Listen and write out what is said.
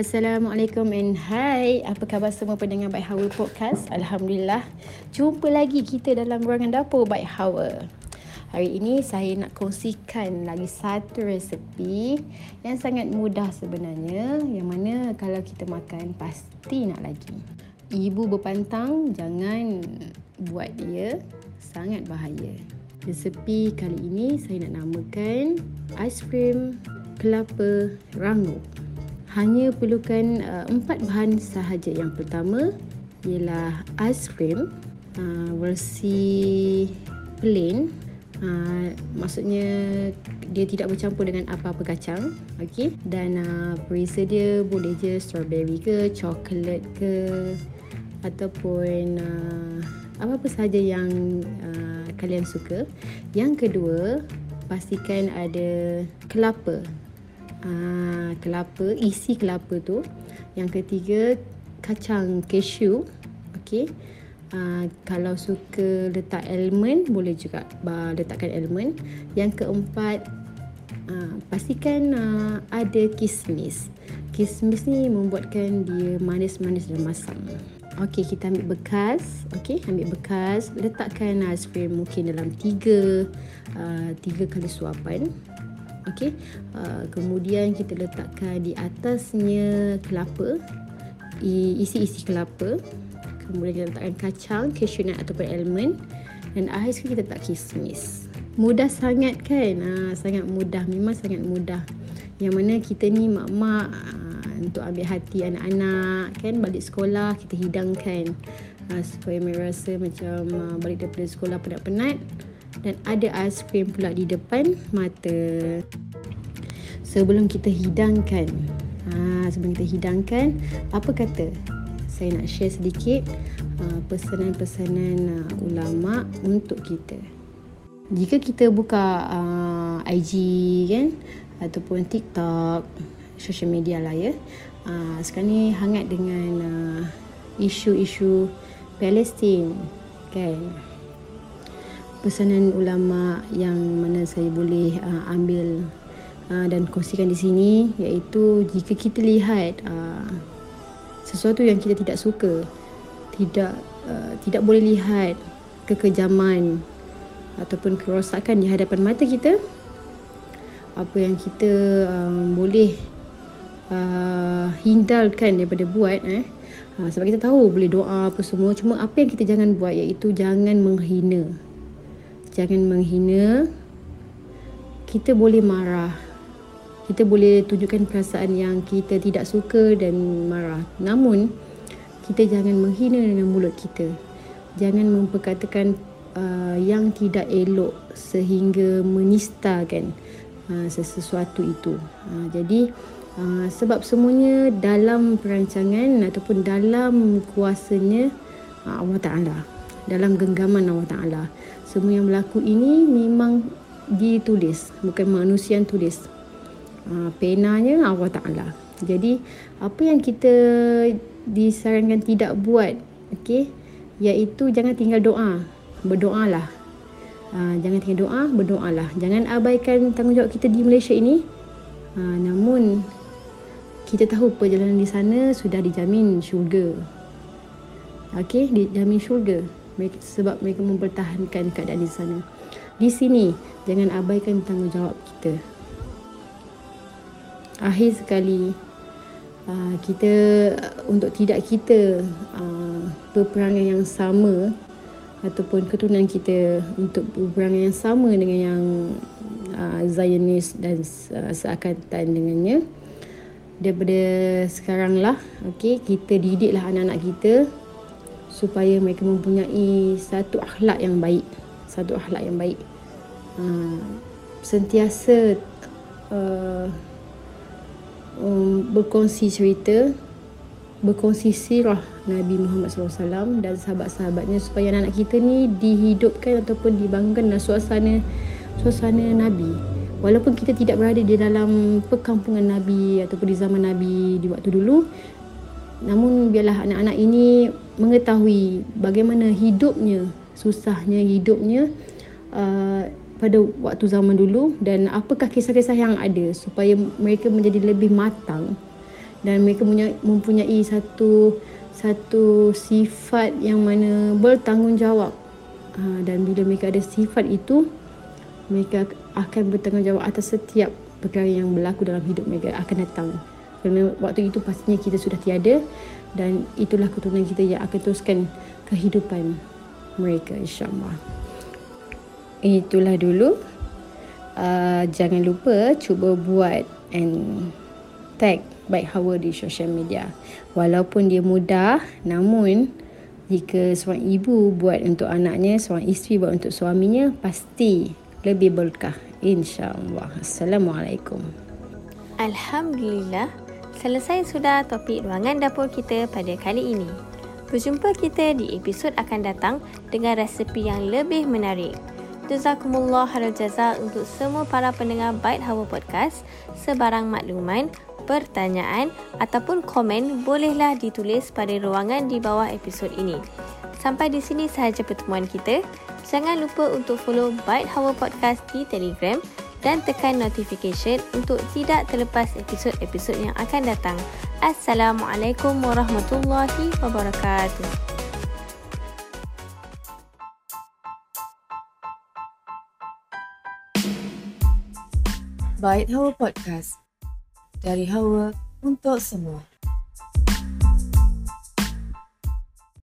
Assalamualaikum and hai Apa khabar semua pendengar Baik Hawa Podcast? Alhamdulillah. Jumpa lagi kita dalam ruangan dapur Baik Hawa. Hari ini saya nak kongsikan lagi satu resepi Yang sangat mudah sebenarnya. Yang mana kalau kita makan pasti nak lagi. Ibu berpantang jangan buat dia Sangat bahaya. Resepi kali ini saya nak namakan Aiskrim kelapa rangup hanya perlukan uh, empat bahan sahaja. Yang pertama ialah aiskrim uh, versi plain. Uh, maksudnya dia tidak bercampur dengan apa-apa kacang. Okey. Dan uh, perisa dia boleh je strawberry ke, coklat ke ataupun uh, apa-apa sahaja yang uh, kalian suka. Yang kedua, pastikan ada kelapa uh, kelapa, isi kelapa tu. Yang ketiga, kacang cashew. Okey. Uh, kalau suka letak almond, boleh juga uh, letakkan almond. Yang keempat, uh, pastikan uh, ada kismis. Kismis ni membuatkan dia manis-manis dan masam. Okey, kita ambil bekas. Okey, ambil bekas. Letakkan aiskrim mungkin dalam tiga, uh, tiga kali suapan. Okey. Uh, kemudian kita letakkan di atasnya kelapa. Isi-isi kelapa. Kemudian kita letakkan kacang, cashew nut ataupun almond. Dan akhir sekali kita letak kismis. Mudah sangat kan? Uh, sangat mudah. Memang sangat mudah. Yang mana kita ni mak-mak uh, untuk ambil hati anak-anak kan balik sekolah kita hidangkan uh, supaya mereka rasa macam uh, balik daripada sekolah penat-penat dan ada aiskrim pula di depan mata. Sebelum kita hidangkan, ha, sebelum kita hidangkan, apa kata? Saya nak share sedikit uh, pesanan-pesanan uh, ulama untuk kita. Jika kita buka uh, IG kan ataupun TikTok, social media lah ya. Uh, sekarang ni hangat dengan uh, isu-isu Palestin kan pesanan ulama yang mana saya boleh uh, ambil uh, dan kongsikan di sini iaitu jika kita lihat uh, sesuatu yang kita tidak suka tidak uh, tidak boleh lihat kekejaman ataupun kerosakan di hadapan mata kita apa yang kita um, boleh uh, hindarkan daripada buat eh uh, sebab kita tahu boleh doa apa semua cuma apa yang kita jangan buat iaitu jangan menghina jangan menghina. Kita boleh marah. Kita boleh tunjukkan perasaan yang kita tidak suka dan marah. Namun, kita jangan menghina dengan mulut kita. Jangan memperkatakan uh, yang tidak elok sehingga menistakan uh, sesuatu itu. Uh, jadi, uh, sebab semuanya dalam perancangan ataupun dalam kuasanya uh, Allah Ta'ala. Dalam genggaman Allah Ta'ala semua yang berlaku ini memang ditulis bukan manusia yang tulis. Uh, penanya Allah Ta'ala. Jadi apa yang kita disarankan tidak buat okey iaitu jangan tinggal doa. Berdoalah. Uh, jangan tinggal doa berdoalah. Jangan abaikan tanggungjawab kita di Malaysia ini. Uh, namun kita tahu perjalanan di sana sudah dijamin syurga. Okey dijamin syurga mereka, sebab mereka mempertahankan keadaan di sana. Di sini, jangan abaikan tanggungjawab kita. Akhir sekali, uh, kita untuk tidak kita uh, berperangan yang sama ataupun keturunan kita untuk berperangan yang sama dengan yang uh, Zionis dan seakatan dengannya daripada sekarang lah okay, kita didiklah anak-anak kita supaya mereka mempunyai satu akhlak yang baik. Satu akhlak yang baik. Uh, sentiasa uh, um, berkongsi cerita berkongsi sirah Nabi Muhammad SAW dan sahabat-sahabatnya supaya anak-anak kita ni dihidupkan ataupun dibangunkan dalam suasana suasana Nabi. Walaupun kita tidak berada di dalam perkampungan Nabi ataupun di zaman Nabi di waktu dulu Namun biarlah anak-anak ini mengetahui bagaimana hidupnya, susahnya hidupnya uh, pada waktu zaman dulu dan apakah kisah-kisah yang ada supaya mereka menjadi lebih matang dan mereka mempunyai, satu satu sifat yang mana bertanggungjawab. Ha, dan bila mereka ada sifat itu mereka akan bertanggungjawab atas setiap perkara yang berlaku dalam hidup mereka akan datang kerana waktu itu pastinya kita sudah tiada dan itulah keturunan kita yang akan teruskan kehidupan mereka insyaAllah itulah dulu uh, jangan lupa cuba buat and tag baik Hawa di social media. Walaupun dia mudah, namun jika seorang ibu buat untuk anaknya, seorang isteri buat untuk suaminya, pasti lebih berkah. InsyaAllah. Assalamualaikum. Alhamdulillah, selesai sudah topik ruangan dapur kita pada kali ini. Berjumpa kita di episod akan datang dengan resepi yang lebih menarik. Jazakumullah khairal jaza untuk semua para pendengar Byte Hawa Podcast. Sebarang makluman, pertanyaan ataupun komen bolehlah ditulis pada ruangan di bawah episod ini. Sampai di sini sahaja pertemuan kita. Jangan lupa untuk follow Byte Hawa Podcast di Telegram dan tekan notification untuk tidak terlepas episod-episod yang akan datang. Assalamualaikum warahmatullahi wabarakatuh. Baik Hawa Podcast. Dari Hawa untuk semua.